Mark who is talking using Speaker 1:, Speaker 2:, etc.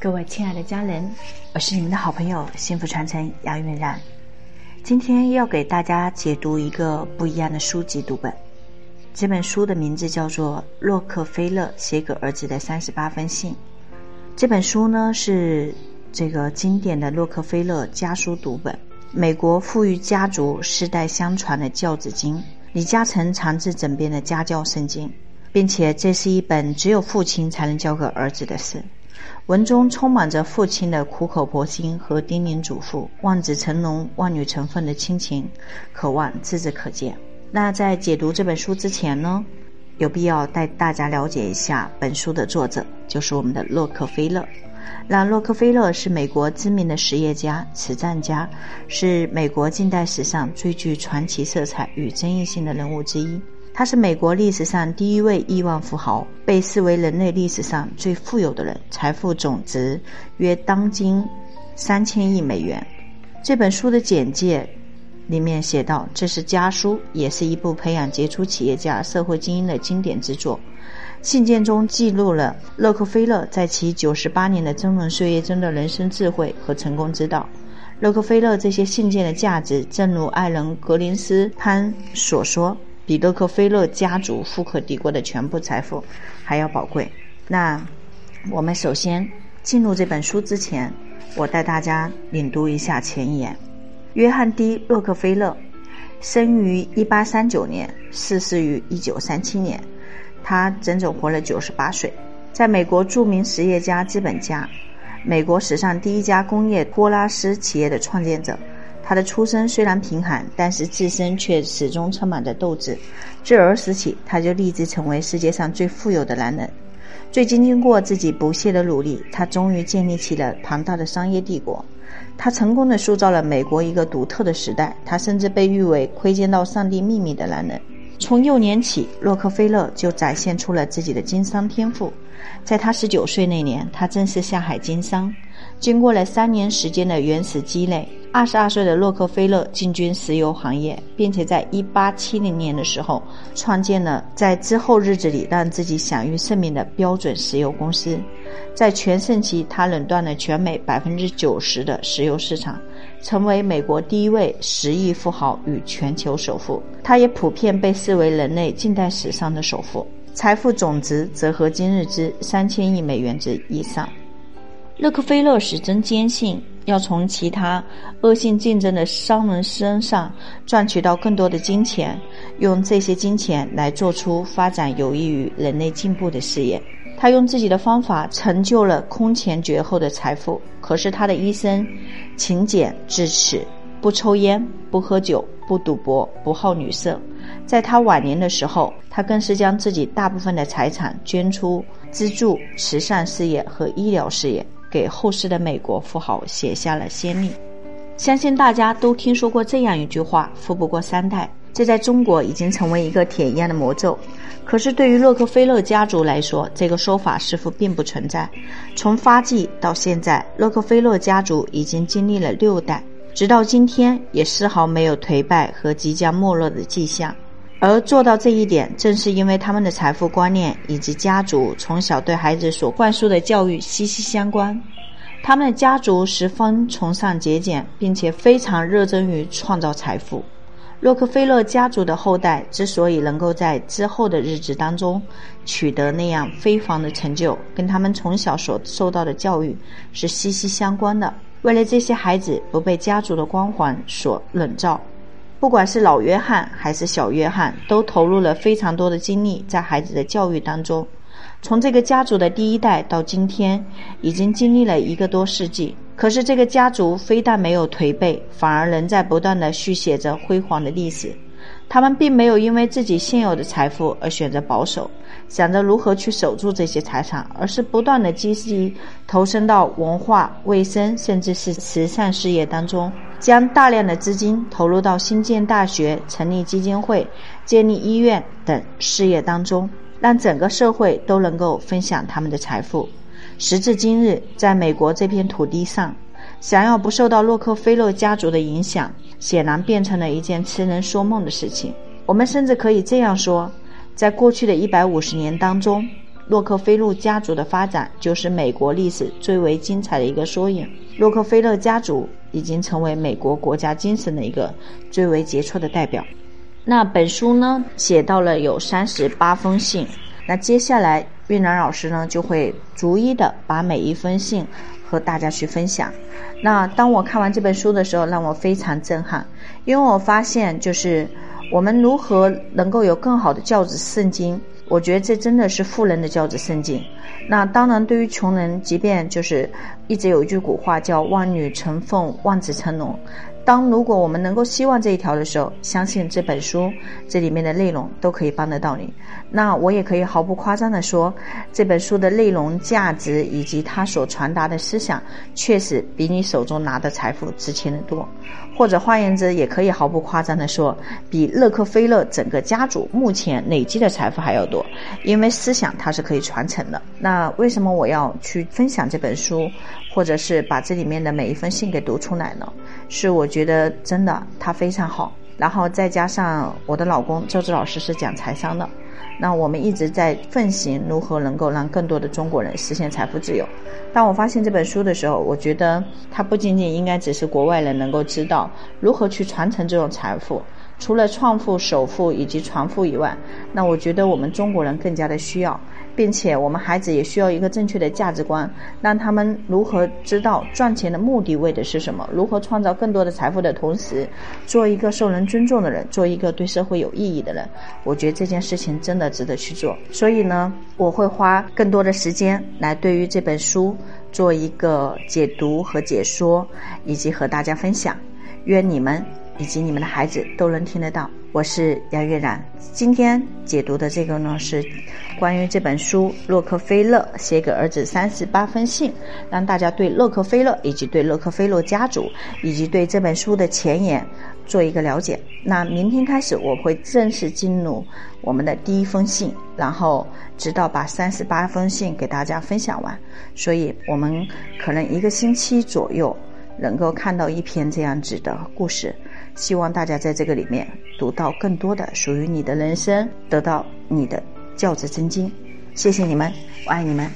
Speaker 1: 各位亲爱的家人，我是你们的好朋友幸福传承杨云然。今天要给大家解读一个不一样的书籍读本。这本书的名字叫做《洛克菲勒写给儿子的三十八封信》。这本书呢是这个经典的洛克菲勒家书读本，美国富裕家族世代相传的教子经，李嘉诚长治枕边的家教圣经，并且这是一本只有父亲才能教给儿子的事。文中充满着父亲的苦口婆心和叮咛嘱咐，望子成龙、望女成凤的亲情渴望字字可见。那在解读这本书之前呢，有必要带大家了解一下本书的作者，就是我们的洛克菲勒。那洛克菲勒是美国知名的实业家、慈善家，是美国近代史上最具传奇色彩与争议性的人物之一。他是美国历史上第一位亿万富豪，被视为人类历史上最富有的人，财富总值约当今三千亿美元。这本书的简介里面写道：“这是家书，也是一部培养杰出企业家、社会精英的经典之作。”信件中记录了洛克菲勒在其九十八年的峥嵘岁月中的人生智慧和成功之道。洛克菲勒这些信件的价值，正如爱人格林斯潘所说。比洛克菲勒家族富可敌国的全部财富还要宝贵。那我们首先进入这本书之前，我带大家领读一下前言：约翰 ·D· 洛克菲勒生于1839年，逝世于1937年，他整整活了98岁，在美国著名实业家、资本家，美国史上第一家工业托拉斯企业的创建者。他的出身虽然贫寒，但是自身却始终充满着斗志。自儿时起，他就立志成为世界上最富有的男人。最近经过自己不懈的努力，他终于建立起了庞大的商业帝国。他成功的塑造了美国一个独特的时代。他甚至被誉为窥见到上帝秘密的男人。从幼年起，洛克菲勒就展现出了自己的经商天赋。在他十九岁那年，他正式下海经商。经过了三年时间的原始积累，二十二岁的洛克菲勒进军石油行业，并且在一八七零年的时候创建了在之后日子里让自己享誉盛名的标准石油公司。在全盛期，他垄断了全美百分之九十的石油市场，成为美国第一位十亿富豪与全球首富。他也普遍被视为人类近代史上的首富，财富总值则和今日之三千亿美元之以上。洛克菲勒始终坚信，要从其他恶性竞争的商人身上赚取到更多的金钱，用这些金钱来做出发展有益于人类进步的事业。他用自己的方法成就了空前绝后的财富。可是他的一生勤俭至此，不抽烟，不喝酒，不赌博，不好女色。在他晚年的时候，他更是将自己大部分的财产捐出，资助慈善事业和医疗事业。给后世的美国富豪写下了先例。相信大家都听说过这样一句话：“富不过三代。”这在中国已经成为一个铁一样的魔咒。可是对于洛克菲勒家族来说，这个说法似乎并不存在。从发迹到现在，洛克菲勒家族已经经历了六代，直到今天也丝毫没有颓败和即将没落的迹象。而做到这一点，正是因为他们的财富观念以及家族从小对孩子所灌输的教育息息相关。他们的家族十分崇尚节俭，并且非常热衷于创造财富。洛克菲勒家族的后代之所以能够在之后的日子当中取得那样非凡的成就，跟他们从小所受到的教育是息息相关的。为了这些孩子不被家族的光环所笼罩。不管是老约翰还是小约翰，都投入了非常多的精力在孩子的教育当中。从这个家族的第一代到今天，已经经历了一个多世纪。可是这个家族非但没有颓废，反而仍在不断的续写着辉煌的历史。他们并没有因为自己现有的财富而选择保守，想着如何去守住这些财产，而是不断的积极投身到文化、卫生，甚至是慈善事业当中，将大量的资金投入到新建大学、成立基金会、建立医院等事业当中，让整个社会都能够分享他们的财富。时至今日，在美国这片土地上。想要不受到洛克菲勒家族的影响，显然变成了一件痴人说梦的事情。我们甚至可以这样说：在过去的一百五十年当中，洛克菲勒家族的发展就是美国历史最为精彩的一个缩影。洛克菲勒家族已经成为美国国家精神的一个最为杰出的代表。那本书呢，写到了有三十八封信。那接下来，韵兰老师呢就会逐一的把每一封信和大家去分享。那当我看完这本书的时候，让我非常震撼，因为我发现就是我们如何能够有更好的教子圣经。我觉得这真的是富人的教子圣经。那当然，对于穷人，即便就是一直有一句古话叫“望女成凤，望子成龙”。当如果我们能够希望这一条的时候，相信这本书这里面的内容都可以帮得到你。那我也可以毫不夸张的说，这本书的内容、价值以及它所传达的思想，确实比你手中拿的财富值钱的多。或者换言之，也可以毫不夸张的说，比勒克菲勒整个家族目前累积的财富还要多。因为思想它是可以传承的。那为什么我要去分享这本书，或者是把这里面的每一封信给读出来呢？是我觉得真的它非常好，然后再加上我的老公周志老师是讲财商的，那我们一直在奉行如何能够让更多的中国人实现财富自由。当我发现这本书的时候，我觉得它不仅仅应该只是国外人能够知道如何去传承这种财富。除了创富、首富以及传富以外，那我觉得我们中国人更加的需要，并且我们孩子也需要一个正确的价值观，让他们如何知道赚钱的目的为的是什么，如何创造更多的财富的同时，做一个受人尊重的人，做一个对社会有意义的人。我觉得这件事情真的值得去做。所以呢，我会花更多的时间来对于这本书做一个解读和解说，以及和大家分享。愿你们。以及你们的孩子都能听得到。我是杨月然，今天解读的这个呢是关于这本书《洛克菲勒写给儿子三十八封信》，让大家对洛克菲勒以及对洛克菲勒家族以及对这本书的前言做一个了解。那明天开始我会正式进入我们的第一封信，然后直到把三十八封信给大家分享完。所以我们可能一个星期左右能够看到一篇这样子的故事。希望大家在这个里面读到更多的属于你的人生，得到你的教子真经。谢谢你们，我爱你们。